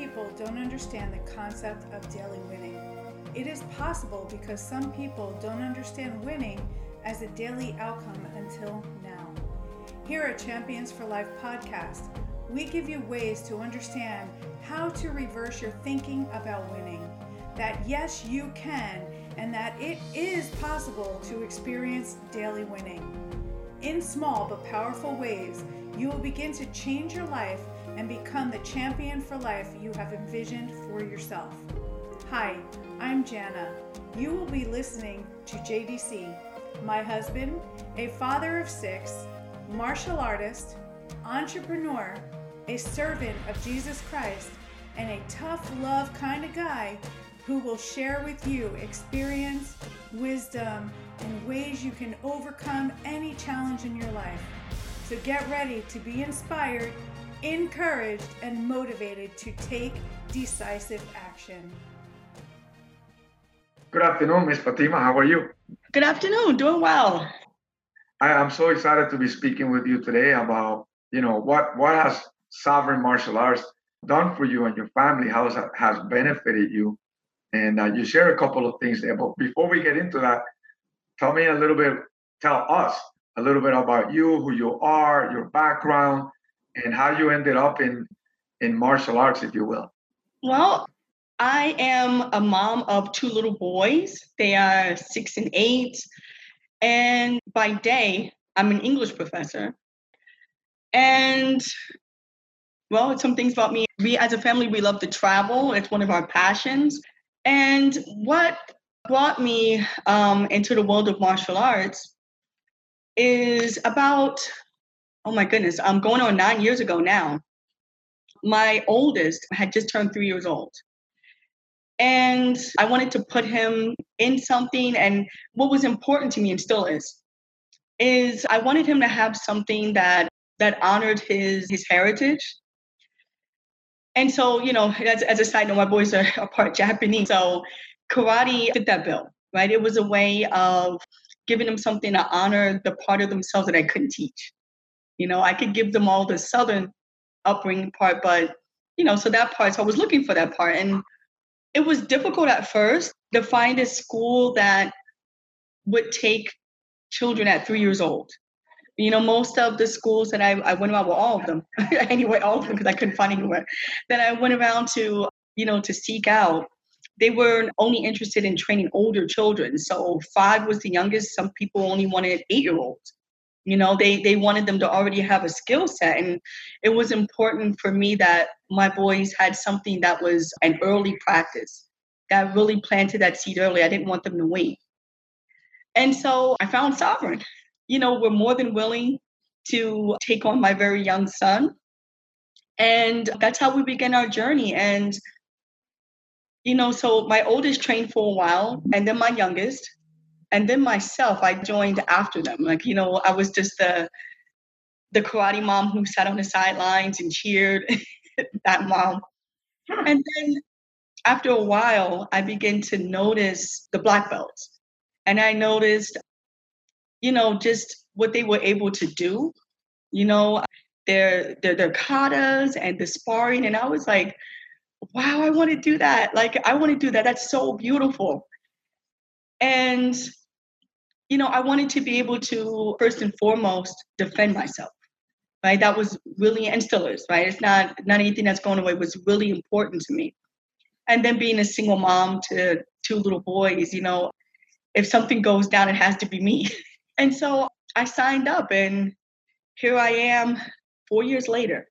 people don't understand the concept of daily winning. It is possible because some people don't understand winning as a daily outcome until now. Here at Champions for Life podcast, we give you ways to understand how to reverse your thinking about winning. That yes, you can, and that it is possible to experience daily winning. In small but powerful ways, you will begin to change your life and become the champion for life you have envisioned for yourself. Hi, I'm Jana. You will be listening to JDC, my husband, a father of six, martial artist, entrepreneur, a servant of Jesus Christ, and a tough love kind of guy who will share with you experience, wisdom, and ways you can overcome any challenge in your life. So get ready to be inspired, encouraged, and motivated to take decisive action. Good afternoon, Miss Fatima. How are you? Good afternoon. Doing well. I am so excited to be speaking with you today about, you know, what what has sovereign martial arts done for you and your family? How has has benefited you? And uh, you share a couple of things there. But before we get into that, tell me a little bit. Tell us a little bit about you, who you are, your background, and how you ended up in in martial arts, if you will. Well, I am a mom of two little boys. They are six and eight. And by day, I'm an English professor. And well, some things about me. We as a family, we love to travel. It's one of our passions. And what brought me um, into the world of martial arts is about, oh my goodness, I'm going on nine years ago now. My oldest had just turned three years old. And I wanted to put him in something. And what was important to me, and still is, is I wanted him to have something that that honored his his heritage. And so, you know, as, as a side note, my boys are, are part Japanese. So karate fit that bill, right? It was a way of giving them something to honor the part of themselves that I couldn't teach. You know, I could give them all the Southern upbringing part, but, you know, so that part, so I was looking for that part. And it was difficult at first to find a school that would take children at three years old. You know, most of the schools that I, I went around, well, all of them, anyway, all of them, because I couldn't find anywhere, that I went around to, you know, to seek out, they were only interested in training older children. So five was the youngest. Some people only wanted eight year olds. You know, they, they wanted them to already have a skill set. And it was important for me that my boys had something that was an early practice that really planted that seed early. I didn't want them to wait. And so I found Sovereign. You know, we're more than willing to take on my very young son. And that's how we began our journey. And, you know, so my oldest trained for a while, and then my youngest, and then myself, I joined after them. Like, you know, I was just the the karate mom who sat on the sidelines and cheered that mom. And then after a while, I began to notice the black belts. And I noticed, you know, just what they were able to do, you know, their their their katas and the sparring. And I was like, wow, I want to do that. Like I want to do that. That's so beautiful. And you know, I wanted to be able to first and foremost defend myself right? That was really and still is, right? It's not not anything that's going away. It was really important to me. And then being a single mom to two little boys, you know, if something goes down, it has to be me. And so I signed up, and here I am, four years later,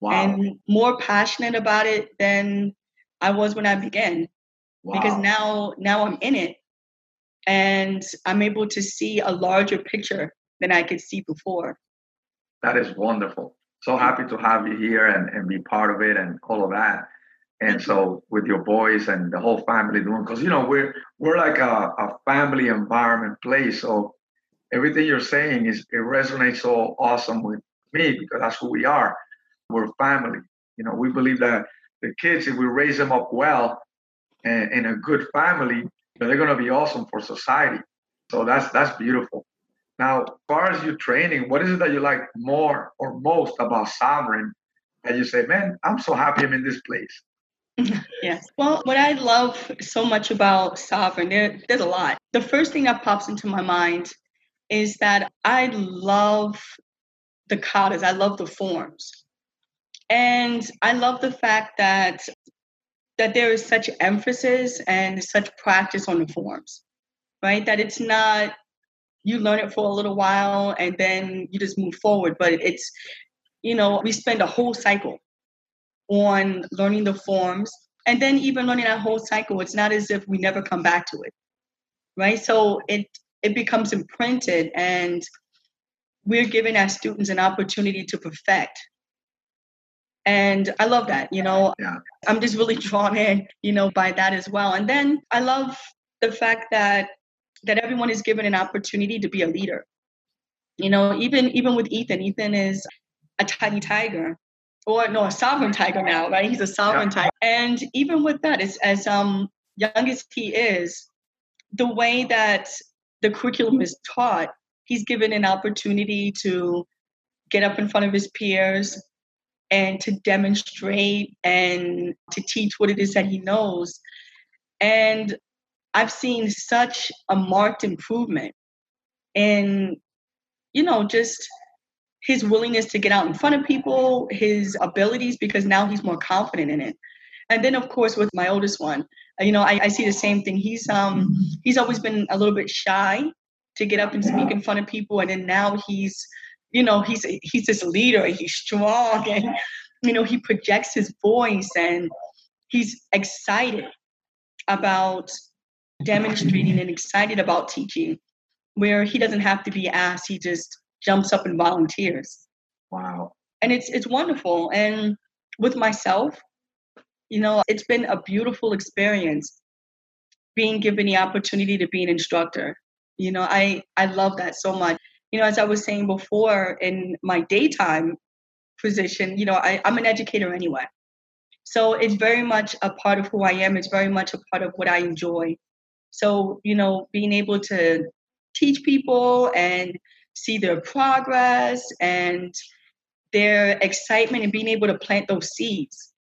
wow. and more passionate about it than I was when I began. Wow. Because now, now I'm in it, and I'm able to see a larger picture than I could see before. That is wonderful. So happy to have you here and, and be part of it and all of that. And so with your boys and the whole family doing, because you know we're we're like a, a family environment place. So everything you're saying is it resonates so awesome with me because that's who we are. We're family. You know, we believe that the kids, if we raise them up well and in a good family, they're gonna be awesome for society. So that's that's beautiful. Now, as far as your training, what is it that you like more or most about Sovereign that you say, man, I'm so happy I'm in this place? yes. Well, what I love so much about Sovereign, there, there's a lot. The first thing that pops into my mind is that I love the katas, I love the forms. And I love the fact that that there is such emphasis and such practice on the forms, right? That it's not you learn it for a little while and then you just move forward, but it's you know, we spend a whole cycle on learning the forms and then even learning that whole cycle it's not as if we never come back to it right so it it becomes imprinted and we're giving our students an opportunity to perfect and i love that you know yeah. i'm just really drawn in you know by that as well and then i love the fact that that everyone is given an opportunity to be a leader you know even even with ethan ethan is a tiny tiger or no, a sovereign tiger now, right? He's a sovereign yeah. tiger. And even with that, as, as um, young as he is, the way that the curriculum is taught, he's given an opportunity to get up in front of his peers and to demonstrate and to teach what it is that he knows. And I've seen such a marked improvement in, you know, just his willingness to get out in front of people, his abilities, because now he's more confident in it. And then, of course, with my oldest one, you know, I, I see the same thing. He's um he's always been a little bit shy to get up and speak in front of people, and then now he's, you know, he's he's this leader. And he's strong, and you know, he projects his voice, and he's excited about demonstrating and excited about teaching, where he doesn't have to be asked. He just jumps up and volunteers. Wow. And it's it's wonderful. And with myself, you know, it's been a beautiful experience being given the opportunity to be an instructor. You know, I I love that so much. You know, as I was saying before, in my daytime position, you know, I, I'm an educator anyway. So it's very much a part of who I am. It's very much a part of what I enjoy. So, you know, being able to teach people and see their progress and their excitement and being able to plant those seeds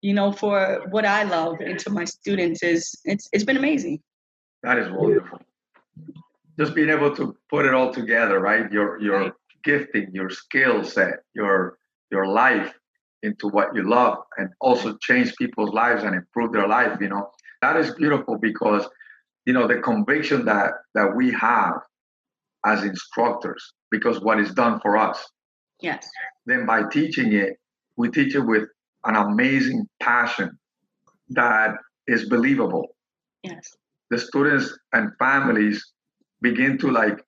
you know for what i love into my students is it's it's been amazing that is wonderful just being able to put it all together right your your right. gifting your skill set your your life into what you love and also change people's lives and improve their life you know that is beautiful because you know the conviction that that we have as instructors because what is done for us. Yes. Then by teaching it, we teach it with an amazing passion that is believable. Yes. The students and families begin to like,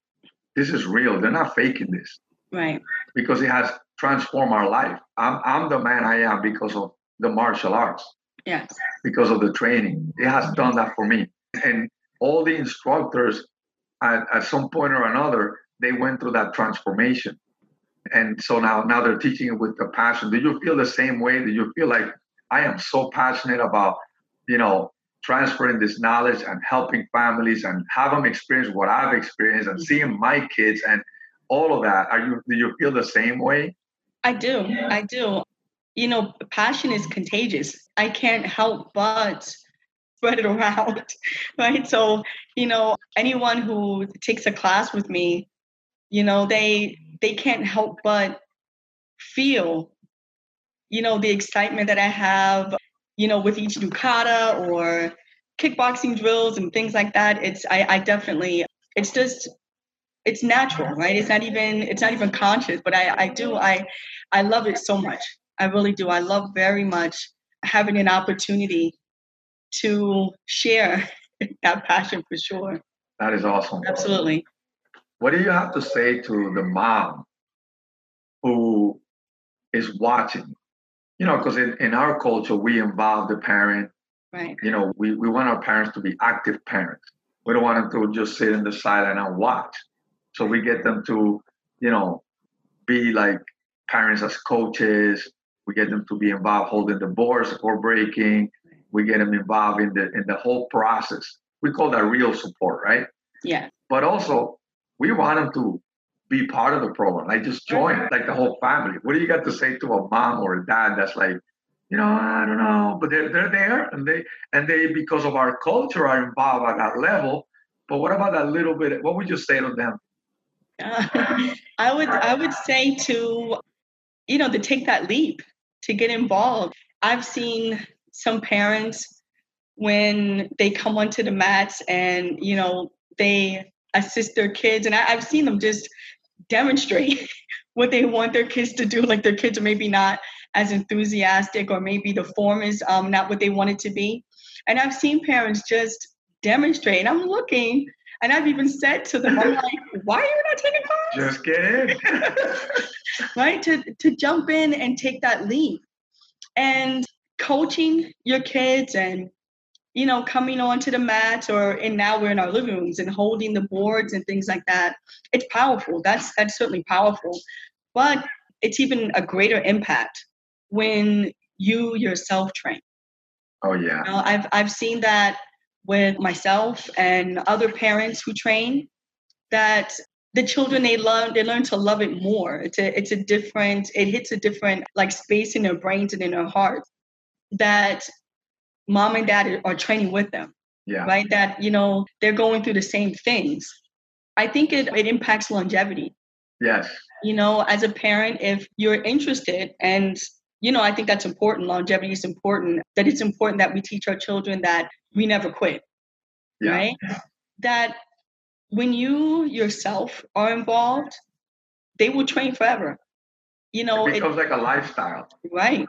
this is real. They're not faking this. Right. Because it has transformed our life. I'm, I'm the man I am because of the martial arts. Yes. Because of the training. It has done that for me. And all the instructors at, at some point or another, they went through that transformation. And so now, now they're teaching it with the passion. Do you feel the same way? Do you feel like I am so passionate about, you know, transferring this knowledge and helping families and have them experience what I've experienced and mm-hmm. seeing my kids and all of that. Are you do you feel the same way? I do. I do. You know, passion is contagious. I can't help but spread it around, right? So, you know, anyone who takes a class with me, you know, they they can't help but feel, you know, the excitement that I have, you know, with each new or kickboxing drills and things like that. It's I, I definitely it's just it's natural, right? It's not even it's not even conscious, but I, I do I I love it so much. I really do. I love very much having an opportunity to share that passion for sure. That is awesome. Absolutely. What do you have to say to the mom who is watching? You know, because in, in our culture, we involve the parent. Right. You know, we, we want our parents to be active parents. We don't want them to just sit in the silent and watch. So we get them to, you know, be like parents as coaches. We get them to be involved holding the boards or breaking we get them involved in the in the whole process. We call that real support, right? Yeah. But also, we want them to be part of the program, like just join, like the whole family. What do you got to say to a mom or a dad that's like, you know, I don't know, but they're they're there, and they and they because of our culture are involved at that level. But what about that little bit? What would you say to them? Uh, I would I would say to you know to take that leap to get involved. I've seen some parents when they come onto the mats and you know they assist their kids and I, have seen them just demonstrate what they want their kids to do like their kids are maybe not as enthusiastic or maybe the form is um, not what they want it to be. And i've seen parents just demonstrate and i'm looking and i've even said to them i'm like why are you not taking class? Just get in right? To, to jump in and take that leap. And coaching your kids and you know coming onto the mats or and now we're in our living rooms and holding the boards and things like that. It's powerful. That's that's certainly powerful. But it's even a greater impact when you yourself train. Oh yeah. You know, i've i've seen that with myself and other parents who train that the children they learn they learn to love it more. It's a it's a different it hits a different like space in their brains and in their hearts that mom and dad are training with them yeah. right? That you know they're going through the same things. I think it, it impacts longevity. Yes. You know as a parent if you're interested and you know i think that's important longevity is important that it's important that we teach our children that we never quit yeah. right? That when you yourself are involved they will train forever. You know it becomes it, like a lifestyle. Right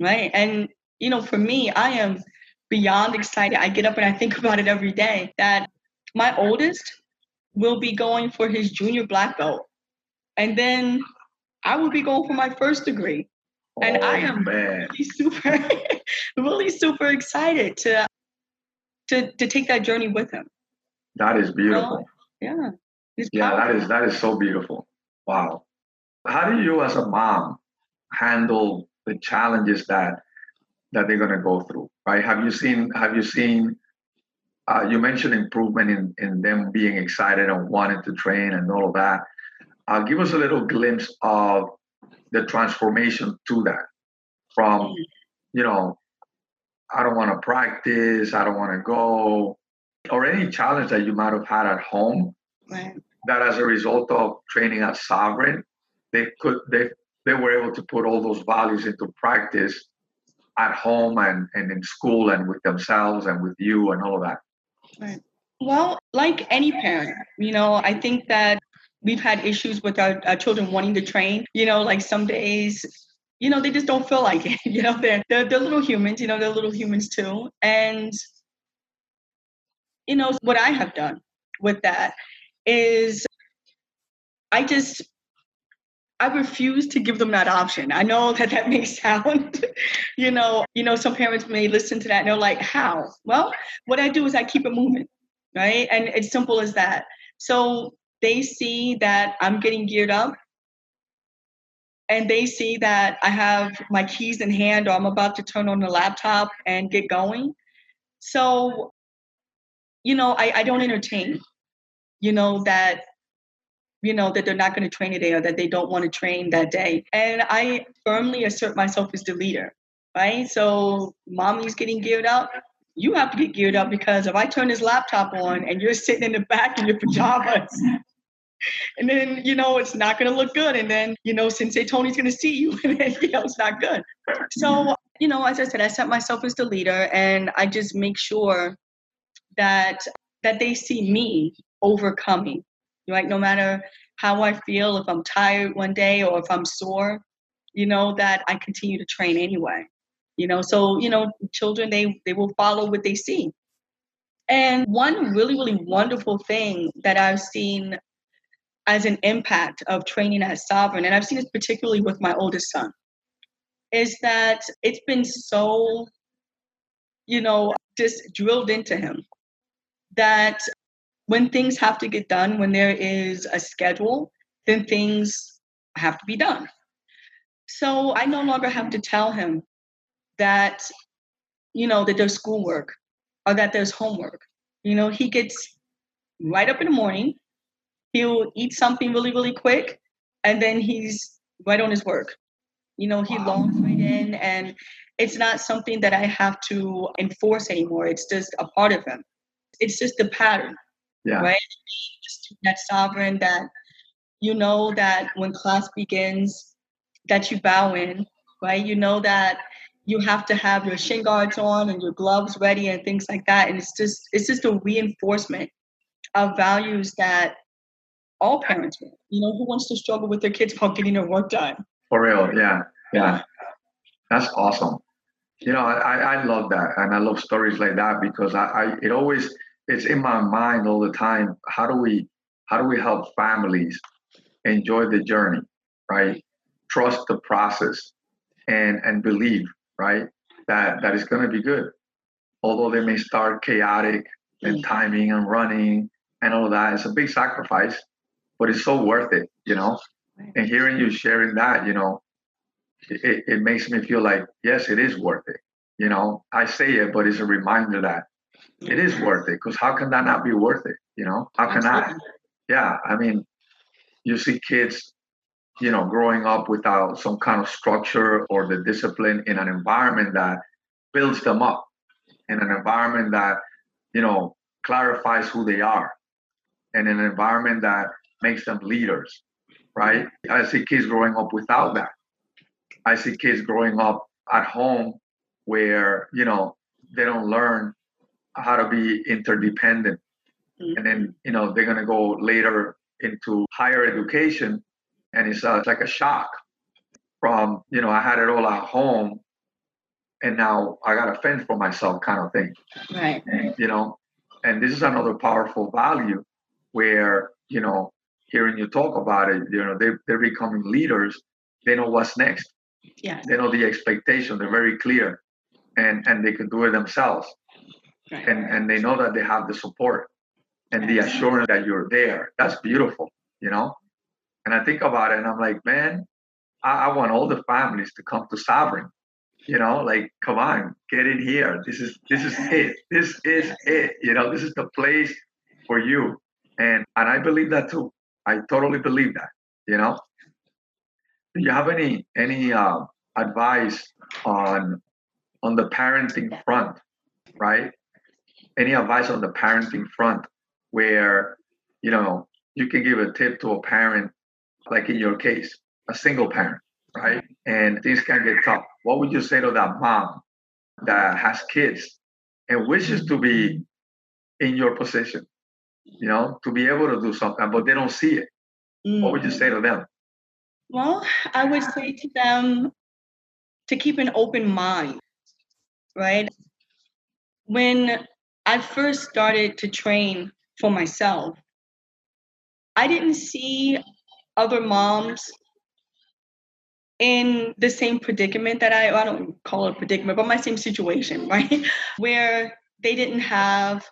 right and you know, for me, I am beyond excited. I get up and I think about it every day that my oldest will be going for his junior black belt. And then I will be going for my first degree. And oh, I am man. really super, really super excited to, to to take that journey with him. That is beautiful. yeah. Yeah, that is that is so beautiful. Wow. How do you as a mom handle the challenges that that they're going to go through right? Have you seen have you seen uh, you mentioned improvement in in them being excited and wanting to train and all of that. Uh, give us a little glimpse of the transformation to that from you know i don't want to practice i don't want to go or any challenge that you might have had at home right. that as a result of training at sovereign they could they they were able to put all those values into practice at home and, and in school and with themselves and with you and all of that? Right. Well, like any parent, you know, I think that we've had issues with our, our children wanting to train. You know, like some days, you know, they just don't feel like it. You know, they're, they're, they're little humans, you know, they're little humans too. And, you know, what I have done with that is I just I refuse to give them that option. I know that that may sound, you know, you know, some parents may listen to that and they're like, "How?" Well, what I do is I keep it moving, right? And it's simple as that. So they see that I'm getting geared up, and they see that I have my keys in hand, or I'm about to turn on the laptop and get going. So, you know, I, I don't entertain, you know, that you know, that they're not going to train today or that they don't want to train that day. And I firmly assert myself as the leader, right? So mommy's getting geared up. You have to get geared up because if I turn this laptop on and you're sitting in the back in your pajamas, and then you know it's not going to look good and then you know sensei tony's going to see you and then you know it's not good so you know as i said i set myself as the leader and i just make sure that that they see me overcoming like no matter how I feel, if I'm tired one day or if I'm sore, you know, that I continue to train anyway. You know, so you know, children they they will follow what they see. And one really, really wonderful thing that I've seen as an impact of training as Sovereign, and I've seen this particularly with my oldest son, is that it's been so, you know, just drilled into him that when things have to get done, when there is a schedule, then things have to be done. So I no longer have to tell him that, you know, that there's schoolwork or that there's homework. You know, he gets right up in the morning, he'll eat something really, really quick, and then he's right on his work. You know, he logs right in and it's not something that I have to enforce anymore. It's just a part of him. It's just a pattern. Yeah. Right? Just that sovereign that you know that when class begins, that you bow in, right? You know that you have to have your shin guards on and your gloves ready and things like that. And it's just it's just a reinforcement of values that all parents want. You know, who wants to struggle with their kids about getting their work done? For real, yeah, yeah. That's awesome. You know, I, I love that, and I love stories like that because I, I it always it's in my mind all the time. How do we how do we help families enjoy the journey, right? Trust the process, and and believe, right, that that is going to be good. Although they may start chaotic and mm. timing and running and all that, it's a big sacrifice, but it's so worth it, you know. And hearing you sharing that, you know, it, it makes me feel like yes, it is worth it. You know, I say it, but it's a reminder that it is worth it. Because how can that not be worth it? You know, how can that? Yeah, I mean, you see kids, you know, growing up without some kind of structure or the discipline in an environment that builds them up, in an environment that, you know, clarifies who they are, in an environment that makes them leaders, right? I see kids growing up without that. I see kids growing up at home where, you know, they don't learn how to be interdependent. Mm-hmm. And then, you know, they're going to go later into higher education and it's, uh, it's like a shock from, you know, I had it all at home and now I got to fend for myself kind of thing. Right. And, you know, and this is another powerful value where, you know, hearing you talk about it, you know, they, they're becoming leaders. They know what's next. Yeah. They know the expectation. They're very clear, and and they can do it themselves. Right. And and they know that they have the support and the assurance that you're there. That's beautiful, you know. And I think about it, and I'm like, man, I, I want all the families to come to Sovereign. You know, like, come on, get in here. This is this is it. This is it. You know, this is the place for you. And and I believe that too. I totally believe that. You know, do you have any any uh, advice on on the parenting front, right? Any advice on the parenting front where you know you can give a tip to a parent, like in your case, a single parent, right? And things can get tough. What would you say to that mom that has kids and wishes to be in your position, you know, to be able to do something, but they don't see it? Mm. What would you say to them? Well, I would say to them to keep an open mind, right? When I first started to train for myself, I didn't see other moms in the same predicament that I, I don't call it a predicament, but my same situation, right? Where they didn't have,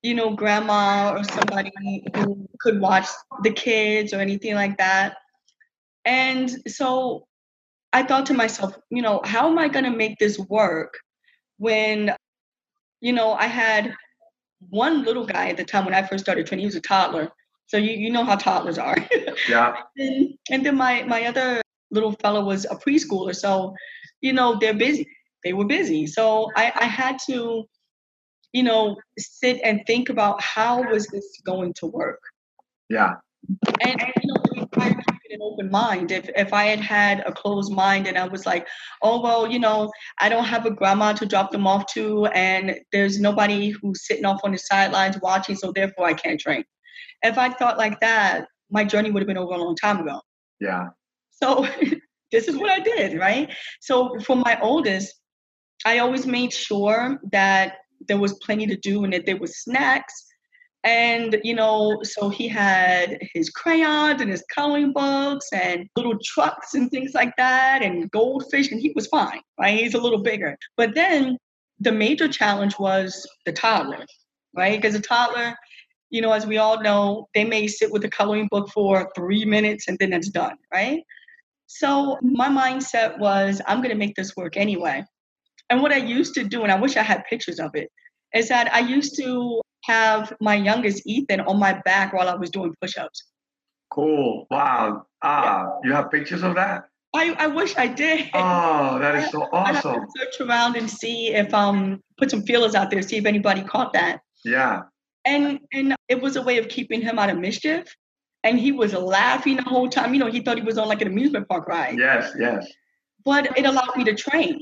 you know, grandma or somebody who could watch the kids or anything like that. And so I thought to myself, you know, how am I going to make this work when, you know, I had one little guy at the time when I first started training, he was a toddler. So you, you know how toddlers are. Yeah. and, and then my, my other little fellow was a preschooler. So, you know, they're busy. They were busy. So I, I had to, you know, sit and think about how was this going to work. Yeah. And, you know, an open mind. If if I had had a closed mind and I was like, oh well, you know, I don't have a grandma to drop them off to, and there's nobody who's sitting off on the sidelines watching, so therefore I can't train. If I thought like that, my journey would have been over a long time ago. Yeah. So this is what I did, right? So for my oldest, I always made sure that there was plenty to do and that there was snacks and, you know, so he had his crayons and his coloring books and little trucks and things like that and goldfish, and he was fine, right? He's a little bigger. But then the major challenge was the toddler, right? Because a toddler, you know, as we all know, they may sit with a coloring book for three minutes and then it's done, right? So my mindset was, I'm going to make this work anyway. And what I used to do, and I wish I had pictures of it, is that I used to have my youngest Ethan on my back while I was doing push-ups. Cool. Wow. Ah, you have pictures of that? I, I wish I did. Oh, that is so I'd have to awesome. search around and see if um put some feelers out there, see if anybody caught that. Yeah. And and it was a way of keeping him out of mischief. And he was laughing the whole time. You know, he thought he was on like an amusement park ride. Yes, yes. But it allowed me to train.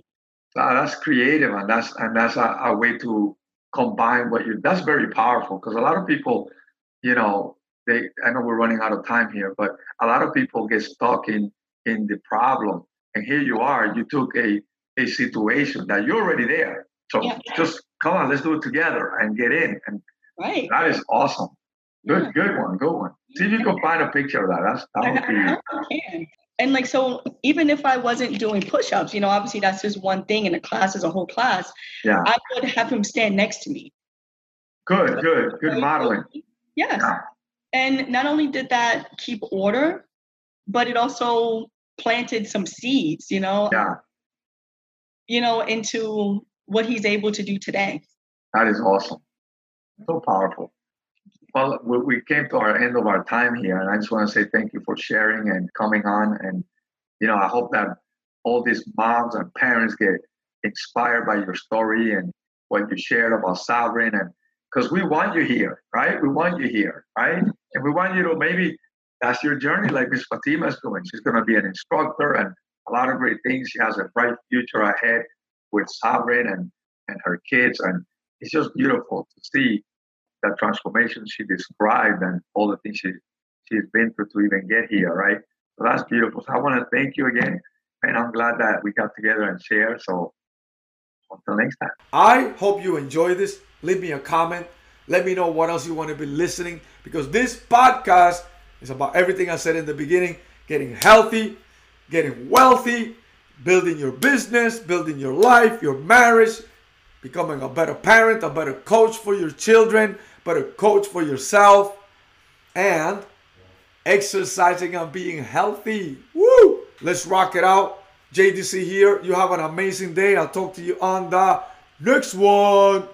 Ah, that's creative and that's and that's a, a way to combine what you that's very powerful because a lot of people you know they i know we're running out of time here but a lot of people get stuck in in the problem and here you are you took a a situation that you're already there so Yeah. just come on let's do it together and get in and Right. that is awesome good Yeah. good one good one see if you can find a picture of that that's that would be I can. And like so, even if I wasn't doing push-ups, you know, obviously that's just one thing, in a class as a whole class. Yeah. I would have him stand next to me. good good good modeling Yes. Yeah. And not only did that keep order, but it also planted some seeds, you know, yeah you know, into what he's able to do today. That is awesome. So powerful. Well, we came to our end of our time here, and I just want to say thank you for sharing and coming on. And, you know, I hope that all these moms and parents get inspired by your story and what you shared about Sovereign. And because we want you here, right? We want you here, right? And we want you to maybe that's your journey, like Miss Fatima is doing. She's going to be an instructor and a lot of great things. She has a bright future ahead with Sovereign and, and her kids. And it's just beautiful to see that transformation she described and all the things she she's been through to even get here, right? So that's beautiful. So I want to thank you again, and I'm glad that we got together and share. So until next time. I hope you enjoy this. Leave me a comment. Let me know what else you want to be listening because this podcast is about everything I said in the beginning getting healthy, getting wealthy, building your business, building your life, your marriage, becoming a better parent, a better coach for your children, better coach for yourself, and exercising and being healthy. Woo! Let's rock it out. JDC here. You have an amazing day. I'll talk to you on the next one.